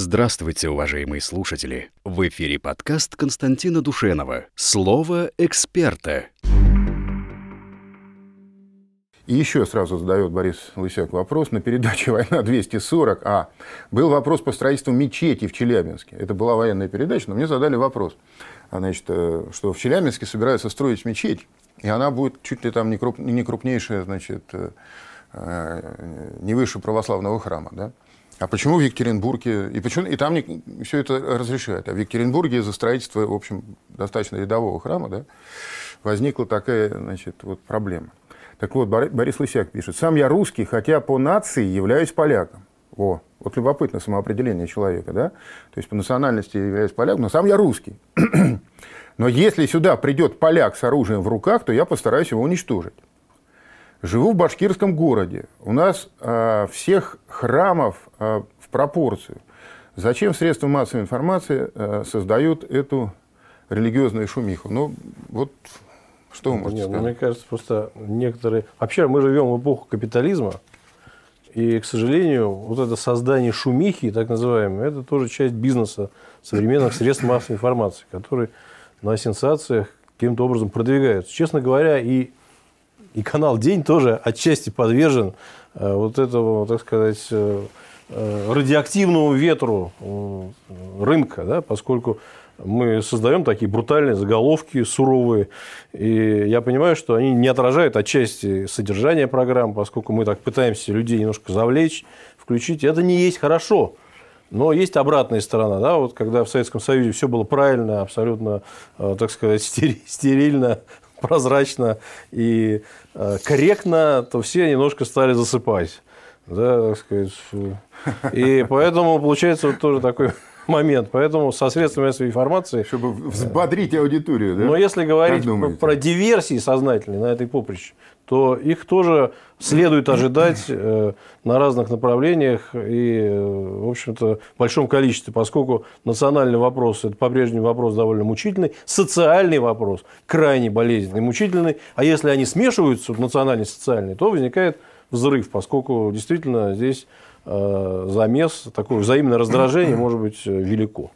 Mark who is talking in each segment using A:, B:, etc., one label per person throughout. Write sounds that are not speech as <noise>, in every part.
A: Здравствуйте, уважаемые слушатели! В эфире подкаст Константина Душенова «Слово эксперта».
B: И еще сразу задает Борис Лысяк вопрос на передаче «Война-240». А, был вопрос по строительству мечети в Челябинске. Это была военная передача, но мне задали вопрос, значит, э, что в Челябинске собираются строить мечеть, и она будет чуть ли там не, круп, не крупнейшая, значит, э, э, не выше православного храма. Да? А почему в Екатеринбурге? И, почему, и там не, все это разрешают. А в Екатеринбурге за строительство, в общем, достаточно рядового храма да, возникла такая значит, вот проблема. Так вот, Борис Лысяк пишет. «Сам я русский, хотя по нации являюсь поляком». О, вот любопытное самоопределение человека, да? То есть по национальности являюсь поляком, но сам я русский. <clears throat> но если сюда придет поляк с оружием в руках, то я постараюсь его уничтожить. Живу в башкирском городе. У нас э, всех храмов э, в пропорцию. Зачем средства массовой информации э, создают эту религиозную шумиху? Ну, вот что вы можете
C: Нет,
B: сказать?
C: Мне кажется, просто некоторые... Вообще, мы живем в эпоху капитализма, и, к сожалению, вот это создание шумихи, так называемое, это тоже часть бизнеса современных средств массовой информации, которые на сенсациях каким-то образом продвигаются. Честно говоря, и и канал День тоже отчасти подвержен э, вот этому, так сказать, э, э, радиоактивному ветру рынка, да, поскольку мы создаем такие брутальные заголовки, суровые. И я понимаю, что они не отражают отчасти содержания программ, поскольку мы так пытаемся людей немножко завлечь, включить. Это не есть хорошо. Но есть обратная сторона, да, вот когда в Советском Союзе все было правильно, абсолютно, так сказать, <laughs> стерильно, прозрачно и э, корректно, то все немножко стали засыпать. Да, так сказать. И поэтому получается вот тоже такой <laughs> момент. Поэтому со средствами массовой информации...
B: Чтобы взбодрить аудиторию, да?
C: Но если говорить про диверсии сознательные на этой поприще, то их тоже следует ожидать э, на разных направлениях и, э, в общем-то, в большом количестве, поскольку национальный вопрос – это по-прежнему вопрос довольно мучительный, социальный вопрос крайне болезненный, мучительный, а если они смешиваются, национальный и социальный, то возникает взрыв, поскольку действительно здесь э, замес, такое взаимное раздражение <clears throat> может быть велико.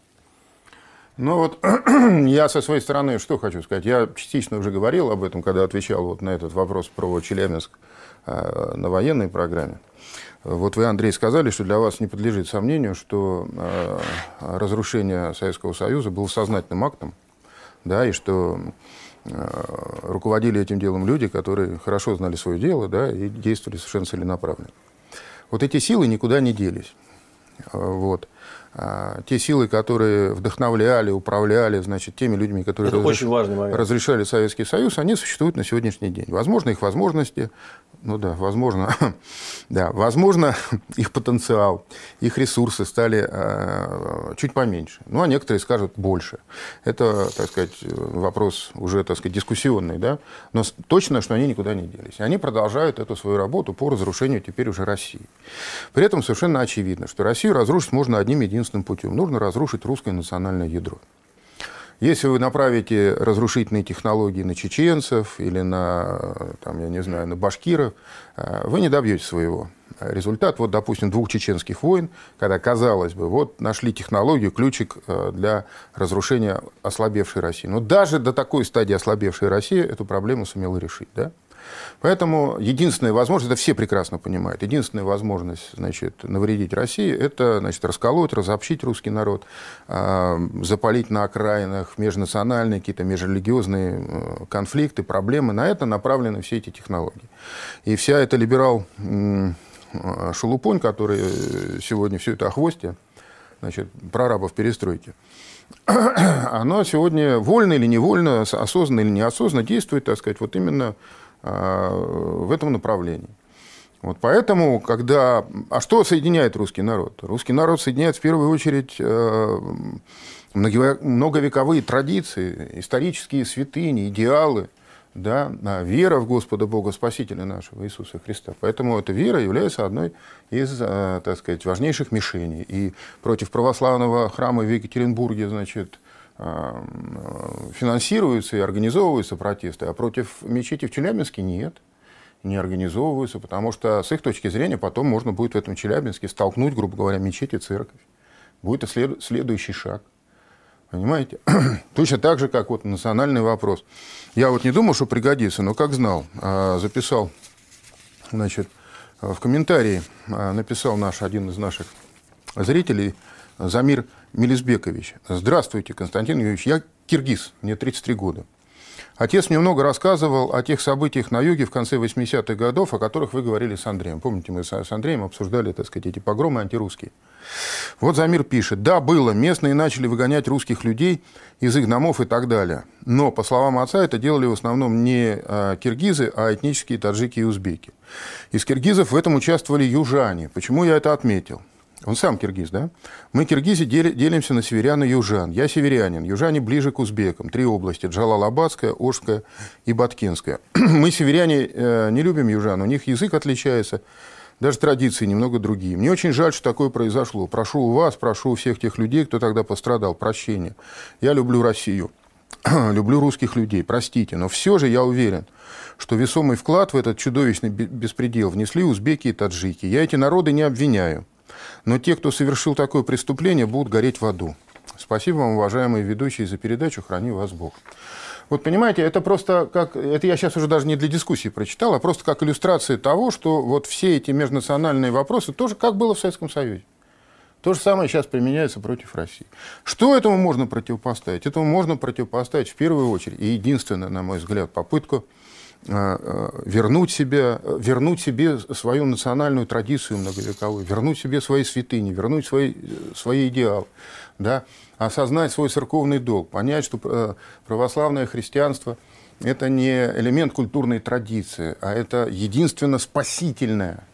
B: Ну вот <clears throat> я со своей стороны что хочу сказать. Я частично уже говорил об этом, когда отвечал вот на этот вопрос про Челябинск э, на военной программе. Вот вы, Андрей, сказали, что для вас не подлежит сомнению, что э, разрушение Советского Союза было сознательным актом, да, и что э, руководили этим делом люди, которые хорошо знали свое дело да, и действовали совершенно целенаправленно. Вот эти силы никуда не делись. Вот. А, те силы, которые вдохновляли, управляли, значит, теми людьми, которые
C: разреш...
B: разрешали Советский Союз, они существуют на сегодняшний день. Возможно, их возможности, ну да, возможно, <laughs> да, возможно, <laughs> их потенциал, их ресурсы стали э, чуть поменьше. Ну, а некоторые скажут больше. Это, так сказать, вопрос уже, так сказать, дискуссионный, да. Но точно, что они никуда не делись. Они продолжают эту свою работу по разрушению теперь уже России. При этом совершенно очевидно, что Россию разрушить можно одним единственным путем. Нужно разрушить русское национальное ядро. Если вы направите разрушительные технологии на чеченцев или на, там, я не знаю, на башкиров, э, вы не добьетесь своего. Результат, вот, допустим, двух чеченских войн, когда, казалось бы, вот нашли технологию, ключик э, для разрушения ослабевшей России. Но даже до такой стадии ослабевшей России эту проблему сумела решить. Да? Поэтому единственная возможность, это все прекрасно понимают, единственная возможность значит, навредить России, это значит, расколоть, разобщить русский народ, а, запалить на окраинах межнациональные, какие-то межрелигиозные э, конфликты, проблемы. На это направлены все эти технологии. И вся эта либерал шелупонь, который сегодня все это охвостье, значит, прорабов перестройки, <clears throat> оно сегодня вольно или невольно, осознанно или неосознанно действует, так сказать, вот именно в этом направлении. Вот поэтому, когда... А что соединяет русский народ? Русский народ соединяет в первую очередь э, многовековые традиции, исторические святыни, идеалы, да, а вера в Господа Бога Спасителя нашего Иисуса Христа. Поэтому эта вера является одной из, э, так сказать, важнейших мишеней. И против православного храма в Екатеринбурге, значит, финансируются и организовываются протесты, а против мечети в Челябинске нет, не организовываются, потому что с их точки зрения потом можно будет в этом Челябинске столкнуть, грубо говоря, мечеть и церковь. будет след, следующий шаг. Понимаете? <clears throat> Точно так же, как вот национальный вопрос. Я вот не думал, что пригодится, но как знал, а, записал, значит, в комментарии а, написал наш, один из наших зрителей, Замир Мелизбекович. Здравствуйте, Константин Юрьевич. Я киргиз, мне 33 года. Отец мне много рассказывал о тех событиях на юге в конце 80-х годов, о которых вы говорили с Андреем. Помните, мы с Андреем обсуждали, так сказать, эти погромы антирусские. Вот Замир пишет, да, было, местные начали выгонять русских людей из их домов и так далее. Но, по словам отца, это делали в основном не а, киргизы, а этнические таджики и узбеки. Из киргизов в этом участвовали южане. Почему я это отметил? Он сам киргиз, да? Мы, киргизи, делимся на северян и южан. Я северянин. Южане ближе к узбекам. Три области. Джалалабадская, Ошская и Баткинская. <clears throat> Мы, северяне, э, не любим южан. У них язык отличается. Даже традиции немного другие. Мне очень жаль, что такое произошло. Прошу у вас, прошу у всех тех людей, кто тогда пострадал, прощения. Я люблю Россию. <clears throat> люблю русских людей, простите. Но все же я уверен, что весомый вклад в этот чудовищный беспредел внесли узбеки и таджики. Я эти народы не обвиняю. Но те, кто совершил такое преступление, будут гореть в аду. Спасибо вам, уважаемые ведущие, за передачу. Храни вас Бог. Вот понимаете, это просто как... Это я сейчас уже даже не для дискуссии прочитал, а просто как иллюстрация того, что вот все эти межнациональные вопросы тоже как было в Советском Союзе. То же самое сейчас применяется против России. Что этому можно противопоставить? Этому можно противопоставить в первую очередь, и единственное, на мой взгляд, попытку вернуть, себе, вернуть себе свою национальную традицию многовековую, вернуть себе свои святыни, вернуть свои, свои идеалы, да, осознать свой церковный долг, понять, что э, православное христианство – это не элемент культурной традиции, а это единственно спасительная,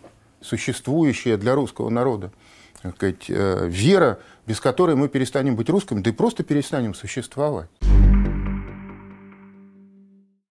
B: существующая для русского народа сказать, вера, без которой мы перестанем быть русскими, да и просто перестанем существовать.